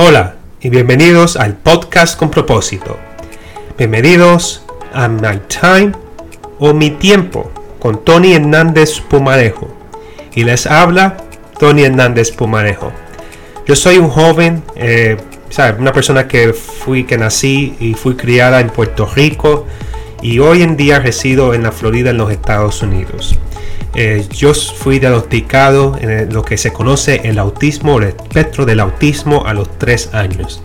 Hola y bienvenidos al podcast con propósito. Bienvenidos a My Time o Mi Tiempo con Tony Hernández Pumarejo. Y les habla Tony Hernández Pumarejo. Yo soy un joven, eh, una persona que fui, que nací y fui criada en Puerto Rico y hoy en día resido en la Florida en los Estados Unidos. Eh, yo fui diagnosticado en lo que se conoce el autismo, el espectro del autismo a los 3 años.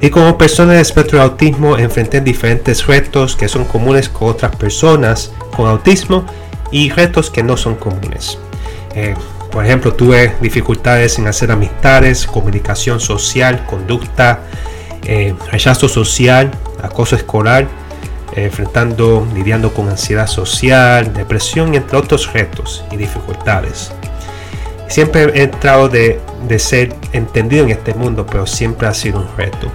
Y como persona de espectro de autismo enfrenté diferentes retos que son comunes con otras personas con autismo y retos que no son comunes. Eh, por ejemplo, tuve dificultades en hacer amistades, comunicación social, conducta, eh, rechazo social, acoso escolar enfrentando, lidiando con ansiedad social, depresión y entre otros retos y dificultades. Siempre he entrado de, de ser entendido en este mundo, pero siempre ha sido un reto.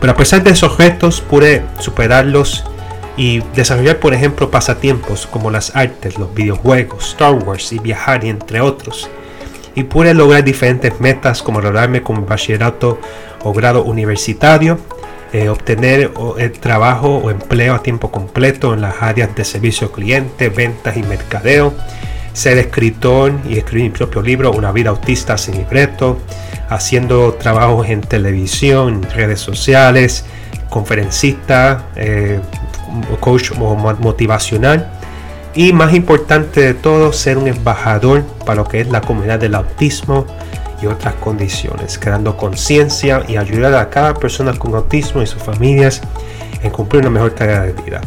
Pero a pesar de esos retos, pude superarlos y desarrollar, por ejemplo, pasatiempos como las artes, los videojuegos, Star Wars y viajar, y entre otros. Y pude lograr diferentes metas como lograrme con bachillerato o grado universitario eh, obtener el trabajo o empleo a tiempo completo en las áreas de servicio al cliente, ventas y mercadeo, ser escritor y escribir mi propio libro, Una vida autista sin libreto, haciendo trabajos en televisión, redes sociales, conferencista, eh, coach motivacional y más importante de todo, ser un embajador para lo que es la comunidad del autismo y otras condiciones, creando conciencia y ayudar a cada persona con autismo y sus familias en cumplir una mejor tarea de vida.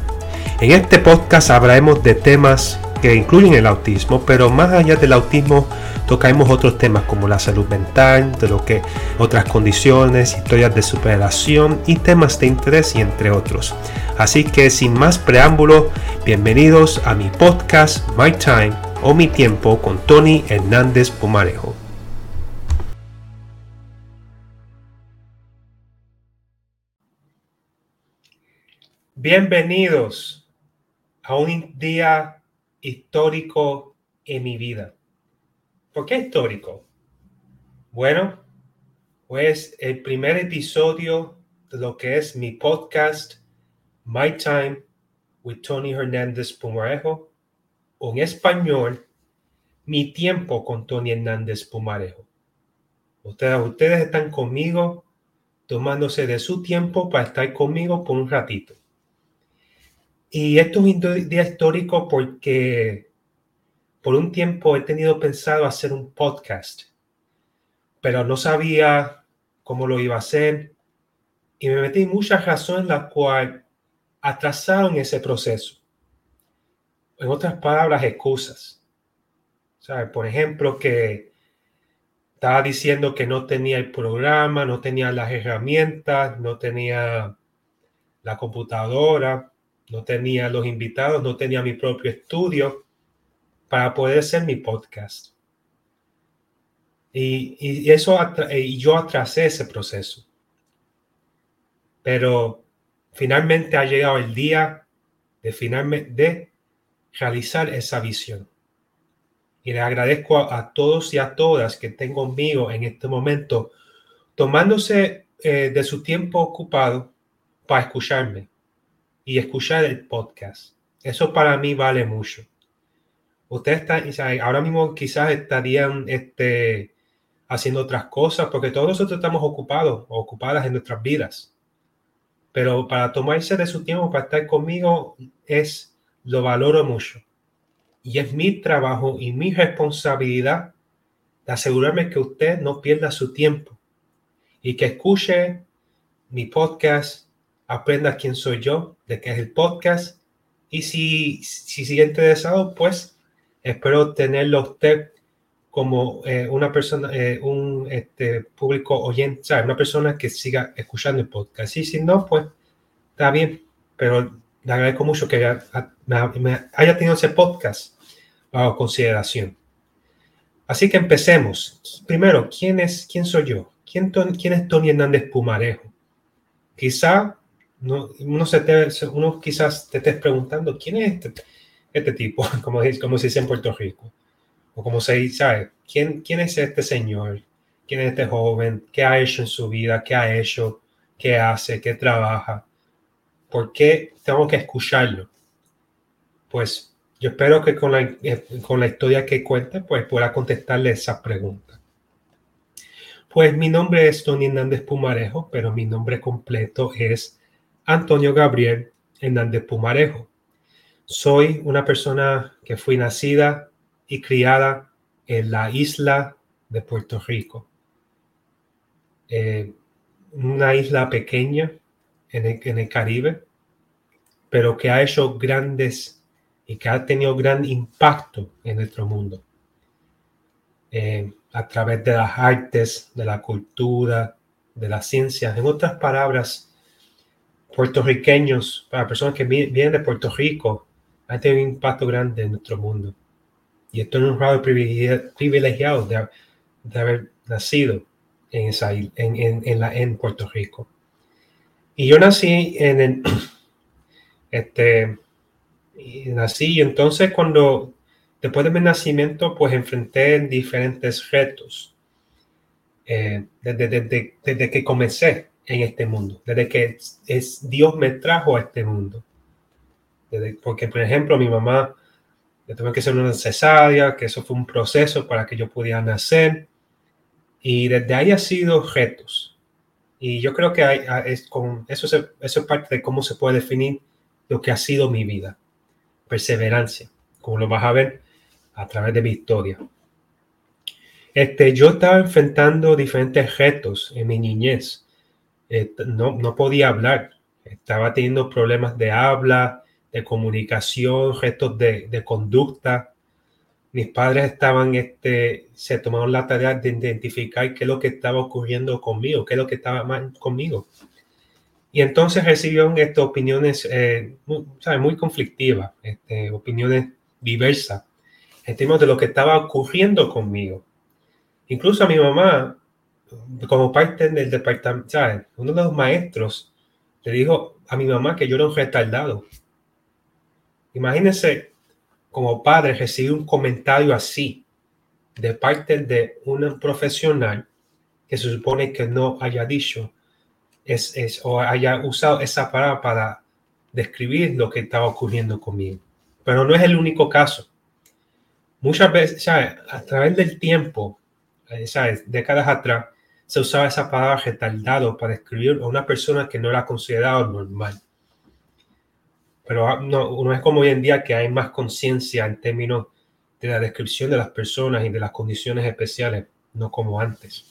En este podcast hablaremos de temas que incluyen el autismo, pero más allá del autismo tocaremos otros temas como la salud mental, de lo que otras condiciones, historias de superación y temas de interés y entre otros. Así que sin más preámbulo, bienvenidos a mi podcast My Time o Mi Tiempo con Tony Hernández Pumarejo. Bienvenidos a un día histórico en mi vida. ¿Por qué histórico? Bueno, pues el primer episodio de lo que es mi podcast My Time with Tony Hernández Pumarejo, o en español, Mi tiempo con Tony Hernández Pumarejo. Ustedes, ustedes están conmigo tomándose de su tiempo para estar conmigo por un ratito. Y esto es un día histórico porque por un tiempo he tenido pensado hacer un podcast, pero no sabía cómo lo iba a hacer y me metí muchas razones las cuales atrasaron ese proceso. En otras palabras, excusas. Por ejemplo, que estaba diciendo que no tenía el programa, no tenía las herramientas, no tenía la computadora no tenía los invitados, no tenía mi propio estudio para poder hacer mi podcast. Y, eso, y yo atrasé ese proceso. Pero finalmente ha llegado el día de finalmente de realizar esa visión. Y le agradezco a, todos y a todas que estén conmigo en este momento, tomándose eh, de su tiempo ocupado para escucharme y escuchar el podcast. Eso para mí vale mucho. Ustedes están, ahora mismo quizás estarían este, haciendo otras cosas porque todos nosotros estamos ocupados ocupadas en nuestras vidas. Pero para tomarse de su tiempo para estar conmigo es, lo valoro mucho. Y es mi trabajo y mi responsabilidad asegurarme que usted no pierda su tiempo y que escuche mi podcast aprenda quién soy yo, de qué es el podcast. Y si, si sigue interesado, pues espero tenerlo usted como eh, una persona, eh, un este, público oyente, una persona que siga escuchando el podcast. Y si no, pues está bien, pero le agradezco mucho que haya, haya tenido ese podcast bajo consideración. Así que empecemos. Primero, ¿quién es, quién soy yo? ¿Quién, quién es Tony Hernández Pumarejo? Quizá uno, se te, uno quizás te estés preguntando, ¿quién es este, este tipo? Como, como se dice en Puerto Rico. O como se dice, ¿Quién, ¿quién es este señor? quién es este joven, qué ha hecho en su vida, qué ha hecho, qué hace, qué trabaja. ¿Por qué tengo que escucharlo? Pues yo espero que con la, eh, con la historia que cuente, pues pueda contestarle esas preguntas. Pues mi nombre es Tony Hernández Pumarejo, pero mi nombre completo es Antonio Gabriel Hernández Pumarejo. Soy una persona que fui nacida y criada en la isla de Puerto Rico. Eh, una isla pequeña en el, Caribe, pero que ha hecho grandes y que ha tenido gran impacto en nuestro mundo. Eh, a través de las artes, de la cultura, de las ciencias. En otras palabras, puertorriqueños, para personas que vienen de Puerto Rico, han tenido un impacto grande en nuestro mundo. Y estoy honrado y privilegiado de, haber nacido en, esa, en, en, la, en Puerto Rico. Y yo nací en el, este, nací y entonces cuando, después de mi nacimiento, pues enfrenté diferentes retos eh, desde, desde, que comencé en este mundo, desde que es, Dios me trajo a este mundo. porque, por ejemplo, mi mamá le tuve que hacer una cesárea, que eso fue un proceso para que yo pudiera nacer. Y desde ahí ha sido retos. Y yo creo que hay, es con, eso, eso es parte de cómo se puede definir lo que ha sido mi vida. Perseverancia, como lo vas a ver a través de mi historia. Este, yo estaba enfrentando diferentes retos en mi niñez. No, no podía hablar. Estaba teniendo problemas de habla, de comunicación, retos de, de conducta mis padres estaban, este, se tomaron la tarea de identificar qué es lo que estaba ocurriendo conmigo, qué es lo que estaba mal conmigo. Y entonces recibieron estas opiniones eh, muy, muy conflictivas, este, opiniones diversas, en de lo que estaba ocurriendo conmigo. Incluso a mi mamá, como parte del departamento, ¿sabes? uno de los maestros le dijo a mi mamá que yo era un retardado. Imagínense como padre recibir un comentario así de parte de un profesional que se supone que no haya dicho es, es, o haya usado esa palabra para describir lo que estaba ocurriendo conmigo. Pero no es el único caso. Muchas veces, a través del tiempo, eh, ¿sabes? décadas atrás, se usaba esa palabra retardado para describir a una persona que no era considerada normal. Pero ah, no, no es como hoy en día que hay más conciencia en términos de la descripción de las personas y de las condiciones especiales, no como antes.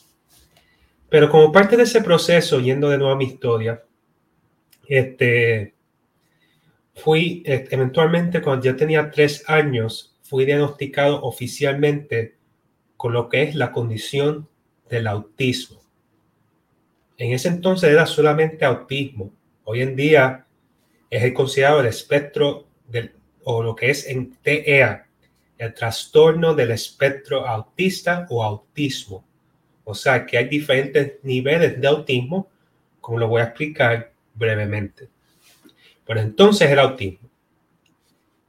Pero como parte de ese proceso, yendo de nuevo a mi historia, este, fui eventualmente cuando ya tenía tres años, fui diagnosticado oficialmente con lo que es la condición del autismo. En ese entonces era solamente autismo. Hoy en día es el considerado el espectro del, o lo que es en TEA, el trastorno del espectro autista o autismo. O sea que hay diferentes niveles de autismo, como lo voy a explicar brevemente. Pero entonces el autismo.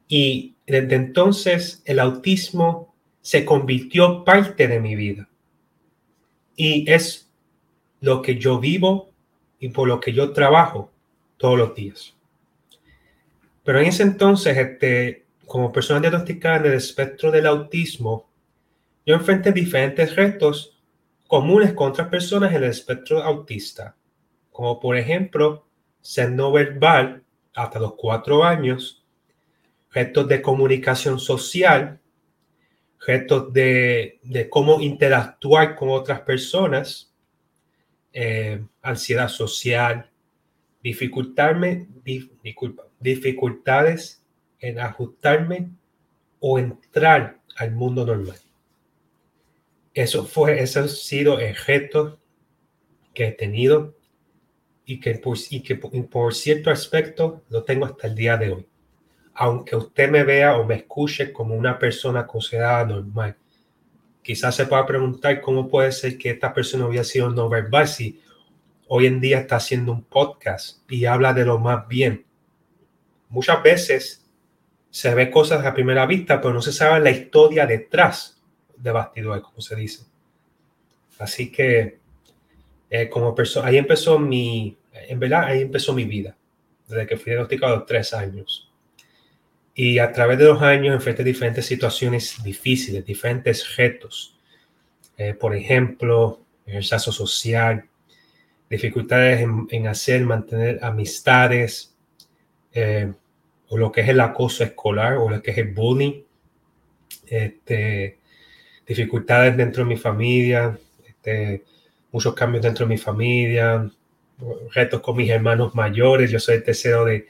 Y desde entonces el autismo se convirtió parte de mi vida. Y es lo que yo vivo y por lo que yo trabajo todos los días. Pero en ese entonces, este, como persona diagnosticada en el espectro del autismo, yo enfrenté diferentes retos comunes con otras personas en el espectro autista, como por ejemplo ser no verbal hasta los cuatro años, retos de comunicación social, retos de, de cómo interactuar con otras personas, eh, ansiedad social, dificultarme, disculpa, dificultades en ajustarme o entrar al mundo normal. Eso fue, eso ha sido el reto que he tenido y que, por, y que por cierto aspecto lo tengo hasta el día de hoy. Aunque usted me vea o me escuche como una persona considerada normal, quizás se pueda preguntar cómo puede ser que esta persona hubiera sido no verbal si hoy en día está haciendo un podcast y habla de lo más bien muchas veces se ve cosas a primera vista, pero no se sabe la historia detrás de bastidores, como se dice. Así que eh, como persona, ahí empezó mi, en verdad, ahí empezó mi vida, desde que fui diagnosticado a los tres años. Y a través de los años enfrenté diferentes situaciones difíciles, diferentes retos. Eh, por ejemplo, rechazo social, dificultades en, hacer, mantener amistades, eh, o lo que es el acoso escolar, o lo que es el bullying, este, dificultades dentro de mi familia, este, muchos cambios dentro de mi familia, retos con mis hermanos mayores. Yo soy el tercero de,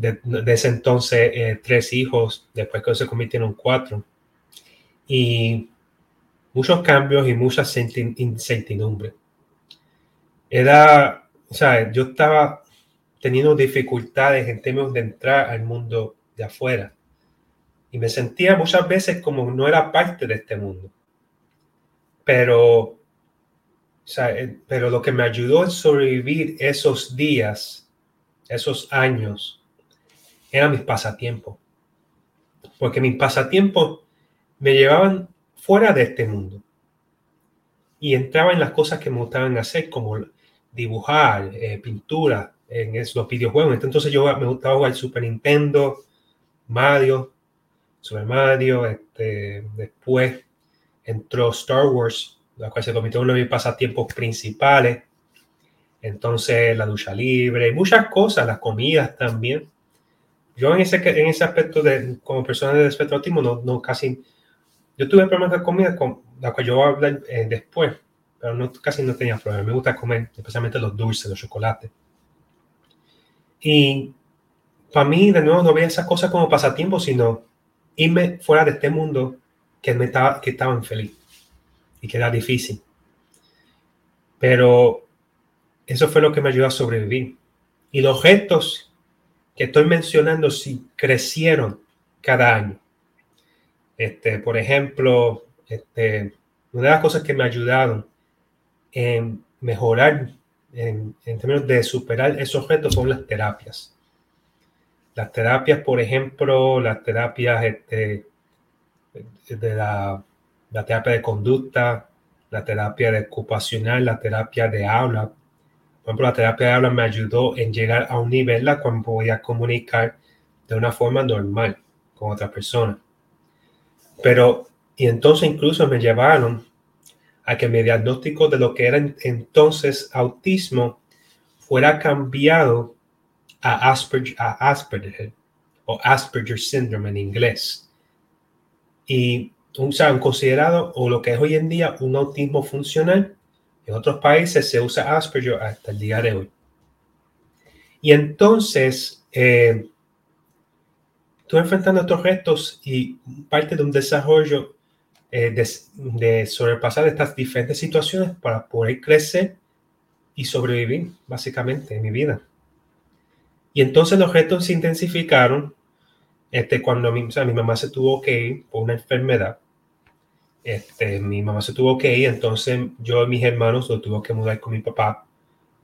de, ese entonces, eh, tres hijos, después que se convirtieron cuatro. Y muchos cambios y mucha incertidumbre. Era, o sea, yo estaba teniendo dificultades en términos de entrar al mundo de afuera. Y me sentía muchas veces como no era parte de este mundo. Pero eh, pero lo que me ayudó a sobrevivir esos días, esos años, eran mis pasatiempos. Porque mis pasatiempos me llevaban fuera de este mundo. Y entraba en las cosas que me gustaban hacer, como dibujar, eh, pintura, en esos videojuegos. Entonces yo me gustaba jugar Super Nintendo, Mario, Super Mario. Este, después entró Star Wars la cual se convirtió en uno de mis pasatiempos principales. Entonces, la ducha libre, muchas cosas, las comidas también. Yo en ese, en ese aspecto, de, como persona de espectro autismo, no, no casi... Yo tuve problemas de comida, con la cual yo voy a hablar eh, después, pero no, casi no tenía problemas. Me gusta comer, especialmente los dulces, los chocolates. Y para mí, de nuevo, no veía esas cosas como pasatiempos, sino irme fuera de este mundo que, me estaba, que estaban feliz y que era difícil. Pero eso fue lo que me ayudó a sobrevivir. Y los retos estoy mencionando sí crecieron cada año. Este, por ejemplo, este, una de las cosas que me ayudaron en mejorar en, términos de superar esos retos son las terapias. Las terapias, por ejemplo, las terapias este, de la la terapia de conducta, la terapia de ocupacional, la terapia de habla. Por ejemplo, la terapia de habla me ayudó en llegar a un nivel la cual podía comunicar de una forma normal con otra persona. Pero, y entonces incluso me llevaron a que mi diagnóstico de lo que era entonces autismo fuera cambiado a Asperger, a Asperger o Asperger syndrome en inglés. Y un, considerado o lo que es hoy en día un autismo funcional. En otros países se usa Asperger hasta el día de hoy. Y entonces, eh, estoy enfrentando estos retos y parte de un desarrollo eh, de, de, sobrepasar estas diferentes situaciones para poder crecer y sobrevivir, básicamente, en mi vida. Y entonces los retos se intensificaron este, cuando mi, mi mamá se tuvo que ir por una enfermedad, este, mi mamá se tuvo que ir, entonces yo y mis hermanos lo tuvo que mudar con mi papá,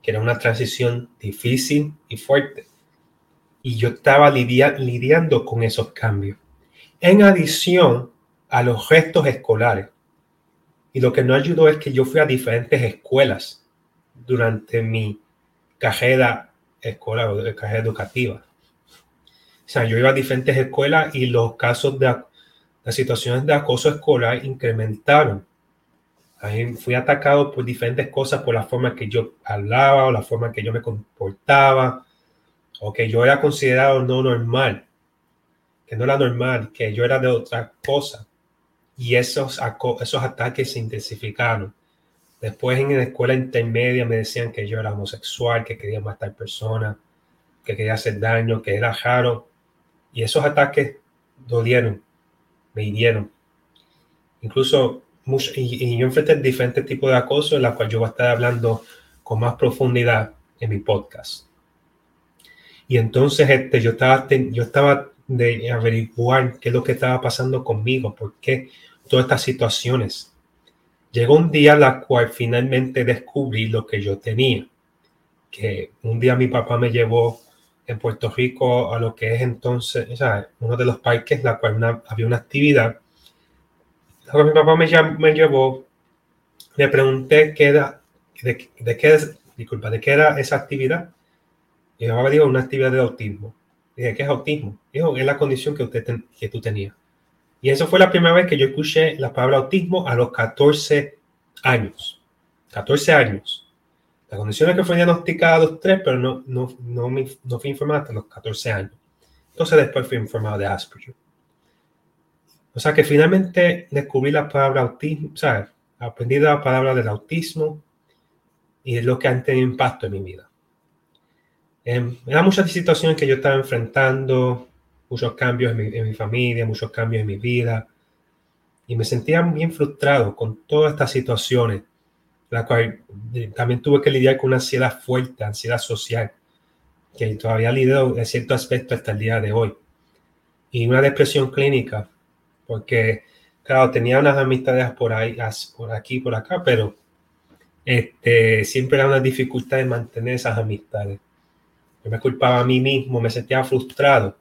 que era una transición difícil y fuerte. Y yo estaba lidiando con esos cambios. En adición a los restos escolares. Y lo que no ayudó es que yo fui a diferentes escuelas durante mi carrera escolar o carrera educativa. O sea, yo iba a diferentes escuelas y los casos de las situaciones de acoso escolar incrementaron. Fui atacado por diferentes cosas, por la forma que yo hablaba o la forma que yo me comportaba, o que yo era considerado no normal, que no era normal, que yo era de otra cosa. Y esos, esos ataques se intensificaron. Después en la escuela intermedia me decían que yo era homosexual, que quería matar personas, que quería hacer daño, que era raro. Y esos ataques dolieron, me hirieron. Incluso, mucho, y, yo enfrenté diferentes tipos de acoso, en la cual yo voy a estar hablando con más profundidad en mi podcast. Y entonces este, yo, estaba, yo estaba de averiguar qué es lo que estaba pasando conmigo, por qué todas estas situaciones. Llegó un día la cual finalmente descubrí lo que yo tenía. Que un día mi papá me llevó en Puerto Rico a lo que es entonces, uno de los parques, la cual había una actividad. mi papá me, me llevó me pregunté qué era, de, de qué, disculpa, de qué era esa actividad. Y mi mamá dijo, una actividad de autismo. Y dije, ¿qué es autismo? Dijo, es la condición que, usted que tú tenías. Y eso fue la primera vez que yo escuché la palabra autismo a los 14 años. 14 años. La condición es que fue diagnosticada a los 3, pero no, no, no, me, no fui informada hasta los 14 años. Entonces después fui informado de Asperger. O sea que finalmente descubrí la palabra autismo, sea, aprendí la palabra del autismo y es lo que ha tenido impacto en mi vida. Eh, eran muchas situaciones que yo estaba enfrentando, muchos cambios en mi, en mi, familia, muchos cambios en mi vida, y me sentía bien frustrado con todas estas situaciones, la cual eh, también tuve que lidiar con una ansiedad fuerte, ansiedad social, que todavía lidio en cierto aspecto hasta el día de hoy, y una depresión clínica porque, claro, tenía unas amistades por ahí, por aquí, por acá, pero este, siempre era una dificultad de mantener esas amistades. Yo me culpaba a mí mismo, me sentía frustrado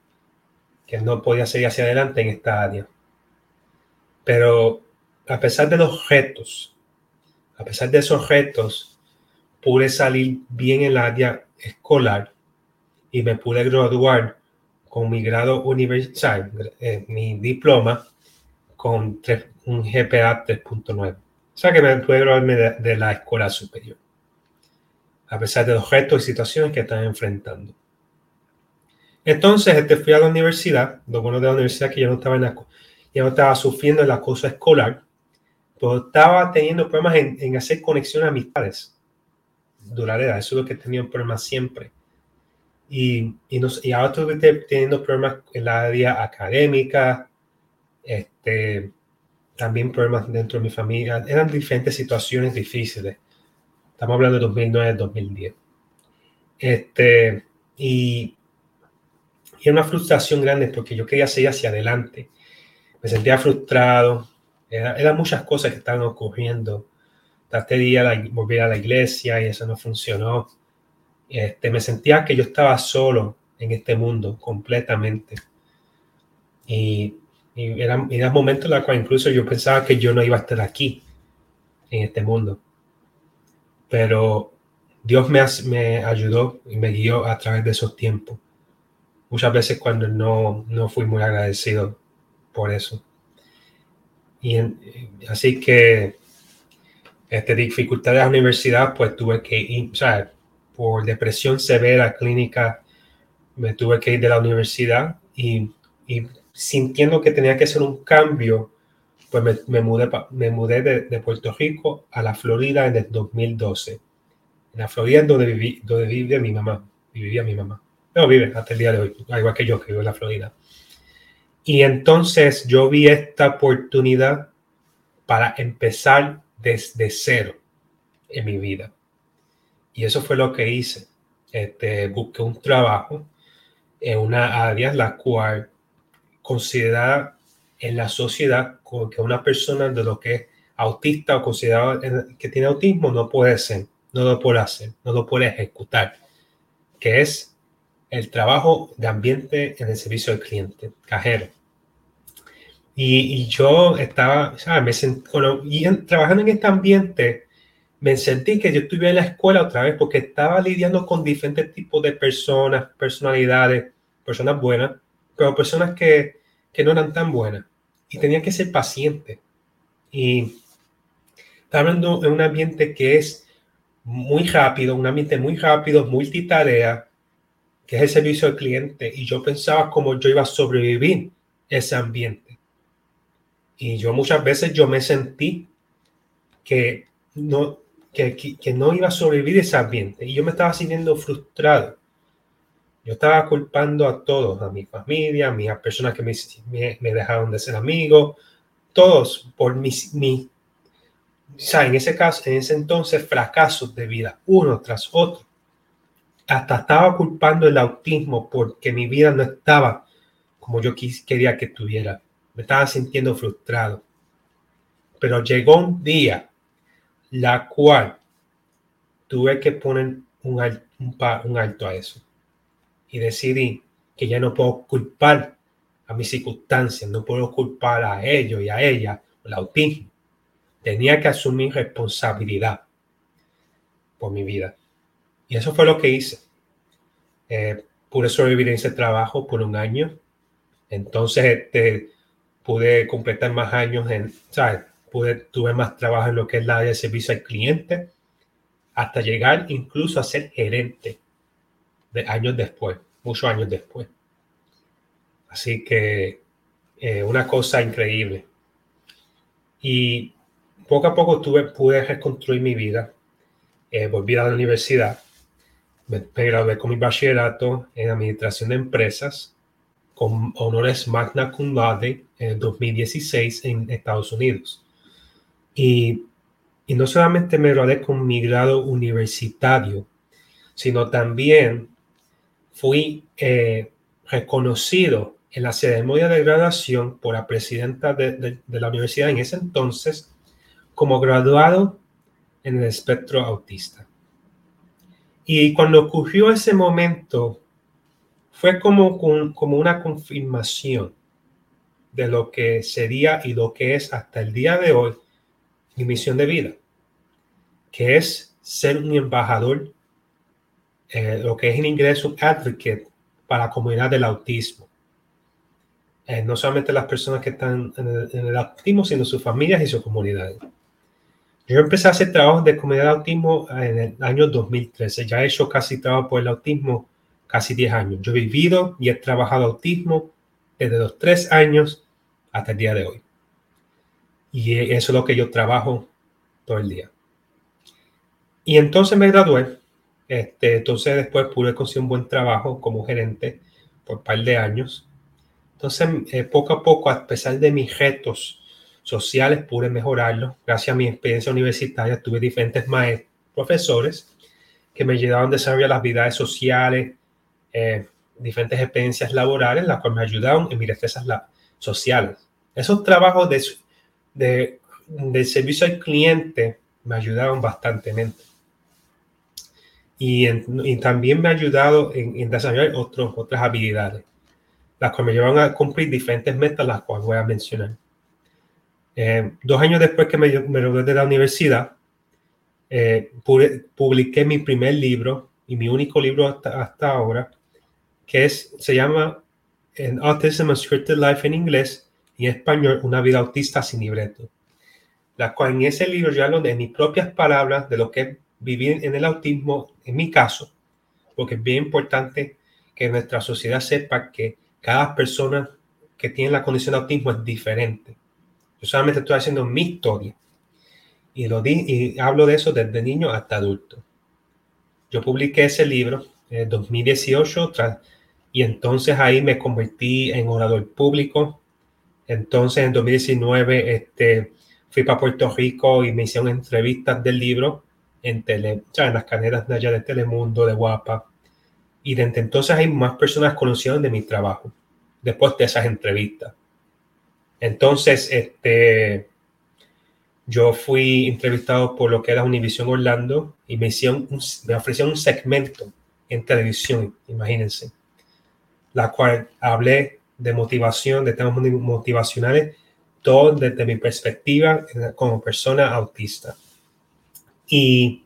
que no podía seguir hacia adelante en esta área. Pero a pesar de los retos, a pesar de esos retos, pude salir bien en el área escolar y me pude graduar con mi grado universal, eh, mi diploma con un GPA 3.9. O sea que me pude graduarme de, la escuela superior, a pesar de los retos y situaciones que están enfrentando. Entonces, este, fui a la universidad, lo bueno de la universidad que yo no estaba, en la, yo no estaba sufriendo el acoso escolar, pero estaba teniendo problemas en, hacer conexiones amistades duraderas. Eso es lo que he tenido problemas siempre. Y, y, y ahora estoy teniendo problemas en la área académica, este, también problemas dentro de mi familia. Eran diferentes situaciones difíciles. Estamos hablando de 2009, 2010. Este, y, y una frustración grande porque yo quería seguir hacia adelante. Me sentía frustrado. Eran muchas cosas que estaban ocurriendo. Traté de ir a la iglesia y eso no funcionó. Este, me sentía que yo estaba solo en este mundo completamente. Y y eran, momentos en los cuales incluso yo pensaba que yo no iba a estar aquí, en este mundo. Pero Dios me, me ayudó y me guió a través de esos tiempos. Muchas veces cuando no, no fui muy agradecido por eso. Y así que este, dificultades de la universidad, pues tuve que ir, o sea, por depresión severa clínica, me tuve que ir de la universidad y, y sintiendo que tenía que hacer un cambio, pues me, mudé, me mudé de, Puerto Rico a la Florida en el 2012. En la Florida es donde, viví, donde vive mi mamá, vivía mi mamá. No, vive hasta el día de hoy, igual que yo que vivo en la Florida. Y entonces yo vi esta oportunidad para empezar desde cero en mi vida. Y eso fue lo que hice. Este, busqué un trabajo en una área la cual considerada en la sociedad como que una persona de lo que es autista o considerado que tiene autismo no puede ser, no lo puede hacer, no lo puede ejecutar, que es el trabajo de ambiente en el servicio del cliente, cajero. Y, yo estaba, ¿sabes? Me y trabajando en este ambiente, me sentí que yo estuve en la escuela otra vez porque estaba lidiando con diferentes tipos de personas, personalidades, personas buenas, pero personas que, que no eran tan buenas y tenía que ser paciente. Y estaba hablando en un ambiente que es muy rápido, un ambiente muy rápido, multitarea, que es el servicio al cliente. Y yo pensaba cómo yo iba a sobrevivir ese ambiente. Y yo muchas veces yo me sentí que no, que, que no iba a sobrevivir ese ambiente. Y yo me estaba sintiendo frustrado. Yo estaba culpando a todos, a mi familia, a mis personas que me, me, dejaron de ser amigos, todos por mis, mi, o sea, en ese caso, en ese entonces, fracasos de vida, uno tras otro. Hasta estaba culpando el autismo porque mi vida no estaba como yo quería que estuviera. Me estaba sintiendo frustrado. Pero llegó un día la cual tuve que poner un, alto a eso y decidí que ya no puedo culpar a mis circunstancias, no puedo culpar a ellos y a ella el autismo, tenía que asumir responsabilidad por mi vida. Y eso fue lo que hice. Eh, pude sobrevivir en ese trabajo por un año. Entonces este, pude completar más años en, ¿sabes? Pude, tuve más trabajo en lo que es la área de servicio al cliente, hasta llegar incluso a ser gerente de años después, muchos años después. Así que eh, una cosa increíble. Y poco a poco tuve, pude reconstruir mi vida. Eh, volví a la universidad. Me, gradué con mi bachillerato en administración de empresas con honores magna cum laude en 2016 en Estados Unidos. Y, y no solamente me gradué con mi grado universitario, sino también fui eh, reconocido en la ceremonia de graduación por la presidenta de, la universidad en ese entonces como graduado en el espectro autista. Y cuando ocurrió ese momento, fue como, como una confirmación de lo que sería y lo que es hasta el día de hoy mi misión de vida, que es ser un embajador, eh, lo que es en inglés un advocate para la comunidad del autismo eh, no solamente las personas que están en el, autismo, sino sus familias y sus comunidades. Yo empecé a hacer trabajo de comunidad de autismo en el año 2013. Ya he hecho casi trabajo por el autismo casi 10 años. Yo he vivido y he trabajado autismo desde los 3 años hasta el día de hoy. Y eso es lo que yo trabajo todo el día. Y entonces me gradué. Este, entonces después pude conseguir un buen trabajo como gerente por un par de años. Entonces, eh, poco a poco, a pesar de mis retos sociales, pude mejorarlo. Gracias a mi experiencia universitaria, tuve diferentes maestros, profesores que me ayudaron a desarrollar las habilidades sociales, eh, diferentes experiencias laborales, las cuales me ayudaron en mis destrezas sociales. Esos trabajos de, de, servicio al cliente me ayudaron bastante. Y, y, también me ha ayudado en, en desarrollar otros, otras habilidades las cuales me llevan a cumplir diferentes metas, las cuales voy a mencionar. Eh, dos años después que me, me gradué de la universidad, eh, publiqué mi primer libro y mi único libro hasta, hasta ahora, que es, se llama en Autism Unscripted Life en inglés y en español, Una vida autista sin libreto. La cual en ese libro yo hablo de mis propias palabras de lo que es vivir en el autismo, en mi caso, porque es bien importante que nuestra sociedad sepa que cada persona que tiene la condición de autismo es diferente. Yo solamente estoy haciendo mi historia. Y, lo di, y hablo de eso desde niño hasta adulto. Yo publiqué ese libro en 2018 y entonces ahí me convertí en orador público. Entonces en 2019 este, fui para Puerto Rico y me hicieron entrevistas del libro en, tele, en las cadenas de allá de Telemundo, de Guapa. Y desde entonces hay más personas conocieron de mi trabajo después de esas entrevistas. Entonces, este, yo fui entrevistado por lo que era Univision Orlando y me, hicieron me ofrecieron un segmento en televisión, imagínense, la cual hablé de motivación, de temas motivacionales, todo desde mi perspectiva como persona autista. Y,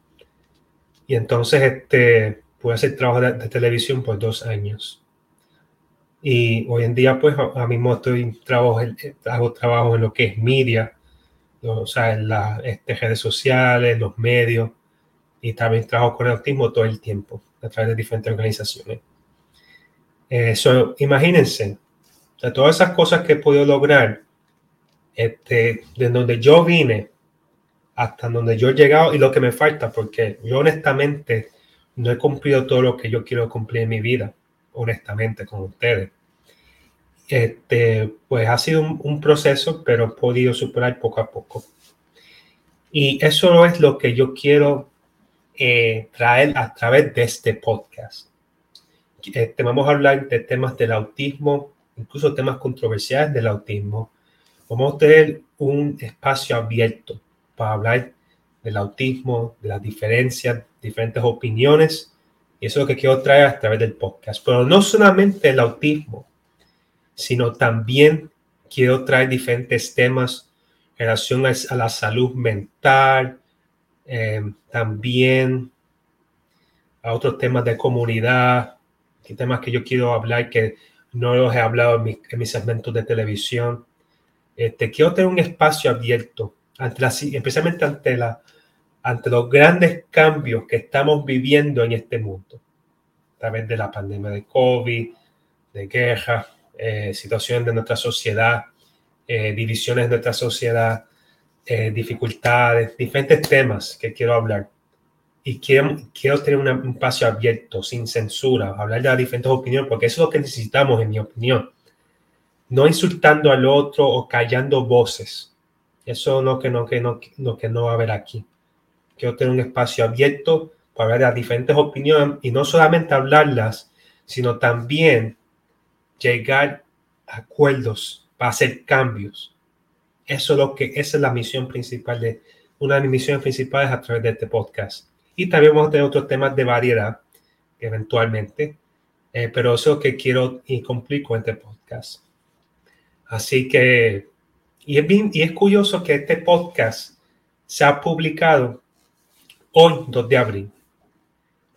y entonces este, pude hacer trabajo de, televisión por dos años. Y hoy en día, pues, a, mí mismo estoy trabajo, hago trabajo en lo que es media, o sea, en las este, redes sociales, los medios, y también trabajo con el autismo todo el tiempo, a través de diferentes organizaciones. Eso, imagínense, de todas esas cosas que he podido lograr, este, de donde yo vine hasta donde yo he llegado y lo que me falta, porque yo honestamente no he cumplido todo lo que yo quiero cumplir en mi vida, honestamente, con ustedes. Este, pues ha sido un, proceso, pero he podido superar poco a poco. Y eso es lo que yo quiero eh, traer a través de este podcast. Este, vamos a hablar de temas del autismo, incluso temas controversiales del autismo. Vamos a tener un espacio abierto para hablar del autismo, de las diferencias, diferentes opiniones. Y eso es lo que quiero traer a través del podcast. Pero no solamente el autismo, sino también quiero traer diferentes temas relación a la salud mental, eh, también a otros temas de comunidad, temas que yo quiero hablar que no los he hablado en, mis segmentos de televisión. Este, quiero tener un espacio abierto, ante la, especialmente ante, la, ante los grandes cambios que estamos viviendo en este mundo, a través de la pandemia de COVID, de guerra, eh, situaciones de nuestra sociedad, eh, divisiones de nuestra sociedad, eh, dificultades, diferentes temas que quiero hablar. Y quiero, quiero tener un espacio abierto, sin censura, hablar de las diferentes opiniones, porque eso es lo que necesitamos, en mi opinión. No insultando al otro o callando voces. Eso no que no, que no, no, que no va a haber aquí. Quiero tener un espacio abierto para hablar de las diferentes opiniones y no solamente hablarlas, sino también llegar a acuerdos para hacer cambios. Eso es lo que, esa es la misión principal de, una de mis misiones principales a través de este podcast. Y también vamos a tener otros temas de variedad, eventualmente, eh, pero eso que quiero cumplir con este podcast. Así que, y es, bien, y es curioso que este podcast se ha publicado hoy, 2 de abril.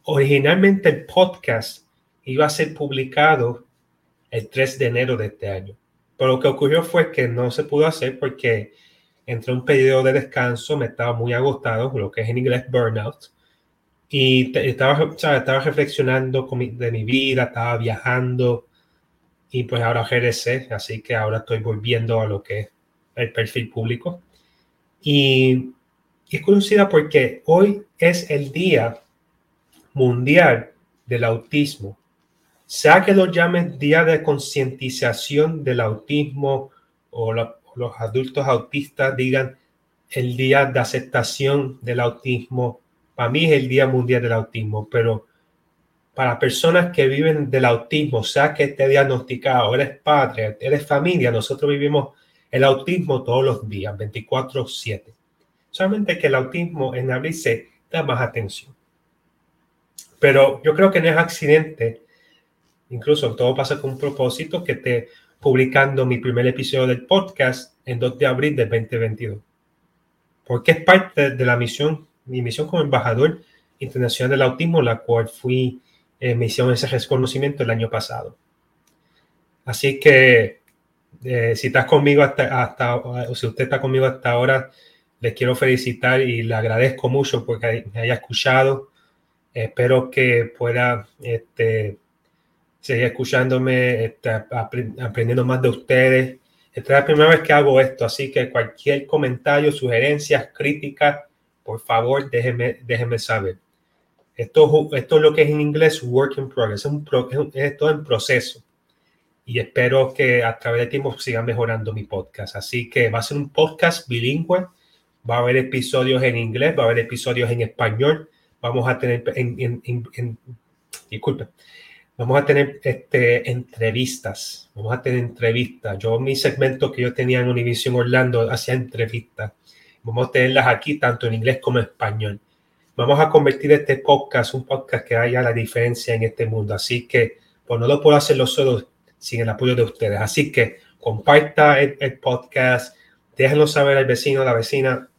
Originalmente el podcast iba a ser publicado el 3 de enero de este año. Pero lo que ocurrió fue que no se pudo hacer porque entre un periodo de descanso, me estaba muy agotado, lo que es en inglés burnout, y estaba, estaba reflexionando de mi vida, estaba viajando, y pues ahora regresé, así que ahora estoy volviendo a lo que es el perfil público. Y, y es curiosidad porque hoy es el Día Mundial del Autismo sea que lo llamen día de concientización del autismo o los adultos autistas digan el día de aceptación del autismo, para mí es el Día Mundial del Autismo, pero para personas que viven del autismo, sea que esté diagnosticado, eres padre, eres familia, nosotros vivimos el autismo todos los días, 24/7. Solamente que el autismo en abril se da más atención. Pero yo creo que no es accidente Incluso todo pasa con un propósito que esté publicando mi primer episodio del podcast en 2 de abril de 2022. Porque es parte de la misión, mi misión como embajador internacional del autismo, la cual fui, eh, me hicieron ese reconocimiento el año pasado. Así que eh, si estás conmigo hasta, hasta, o si usted está conmigo hasta ahora, les quiero felicitar y le agradezco mucho porque me haya escuchado. Espero que pueda este, seguir escuchándome, este, aprendiendo más de ustedes. Esta es la primera vez que hago esto, así que cualquier comentario, sugerencias, críticas, por favor, déjenme, déjenme saber. Esto, esto es lo que es en inglés work in progress, es, un es todo en proceso. Y espero que a través del tiempo siga mejorando mi podcast. Así que va a ser un podcast bilingüe. Va a haber episodios en inglés, va a haber episodios en español. Vamos a tener, en, en, en, en Vamos a tener este, entrevistas. Vamos a tener entrevistas. Yo, mi segmento que yo tenía en Univision Orlando, hacía entrevistas. Vamos a tenerlas aquí, tanto en inglés como en español. Vamos a convertir este podcast, un podcast que haya la diferencia en este mundo. Así que, pues no lo puedo hacerlo solo sin el apoyo de ustedes. Así que comparta el, podcast, déjenlo saber al vecino, a la vecina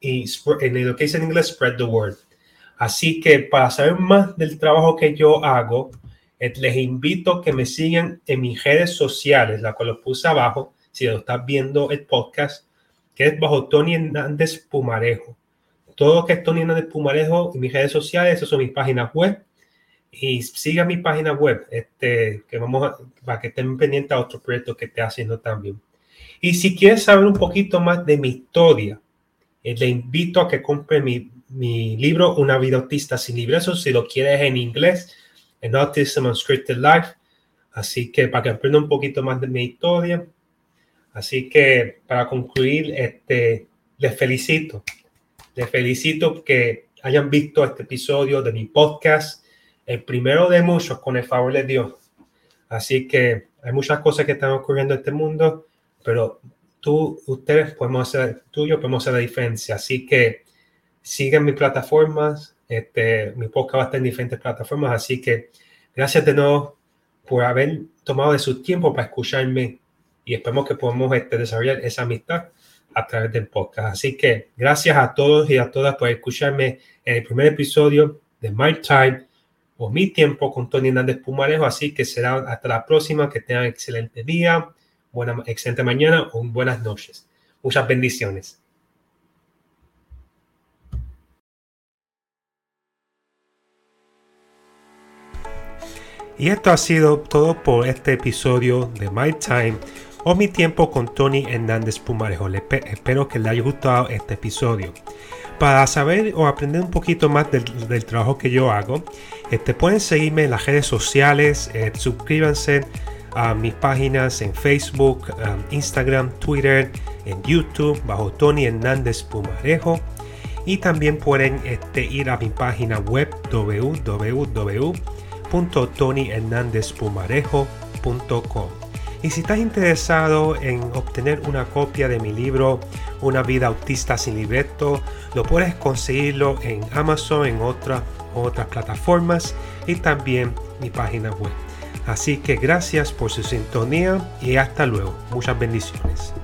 y en lo que dice en inglés, spread the word. Así que para saber más del trabajo que yo hago, eh, les invito a que me sigan en mis redes sociales, la cual los puse abajo, si lo estás viendo el podcast, que es bajo Tony Hernández Pumarejo. Todo lo que es Tony Hernández Pumarejo en mis redes sociales, esas son mis páginas web. Y siga mi página web, este, que vamos a, para que estén pendientes a otros proyectos que esté haciendo también. Y si quieres saber un poquito más de mi historia, eh, le invito a que compre mi, mi libro Una vida autista sin libresos, si lo quieres en inglés en Autism Unscripted Life. Así que para que aprenda un poquito más de mi historia. Así que para concluir, este, les felicito. Les felicito que hayan visto este episodio de mi podcast, el primero de muchos, con el favor de Dios. Así que hay muchas cosas que están ocurriendo en este mundo, pero tú, ustedes podemos hacer, tú yo podemos hacer la diferencia. Así que sigan mis plataformas, este, mi podcast va a estar en diferentes plataformas, así que gracias de nuevo por haber tomado de su tiempo para escucharme y esperemos que podamos este, desarrollar esa amistad. a través del podcast. Así que gracias a todos y a todas por escucharme en el primer episodio de My Time o Mi Tiempo con Tony Hernández Pumarejo. Así que será hasta la próxima. Que tengan excelente día, buena, excelente mañana o buenas noches. Muchas bendiciones. Y esto ha sido todo por este episodio de My Time o Mi Tiempo con Tony Hernández Pumarejo. espero que les haya gustado este episodio. Para saber o aprender un poquito más del, trabajo que yo hago, este, pueden seguirme en las redes sociales, eh, suscríbanse a mis páginas en Facebook, um, Instagram, Twitter, en YouTube, bajo Tony Hernández Pumarejo. Y también pueden este, ir a mi página web www.tonyhernandezpumarejo.com. Y si estás interesado en obtener una copia de mi libro Una vida autista sin libreto, lo puedes conseguirlo en Amazon, en otras, otras plataformas y también mi página web. Así que gracias por su sintonía y hasta luego. Muchas bendiciones.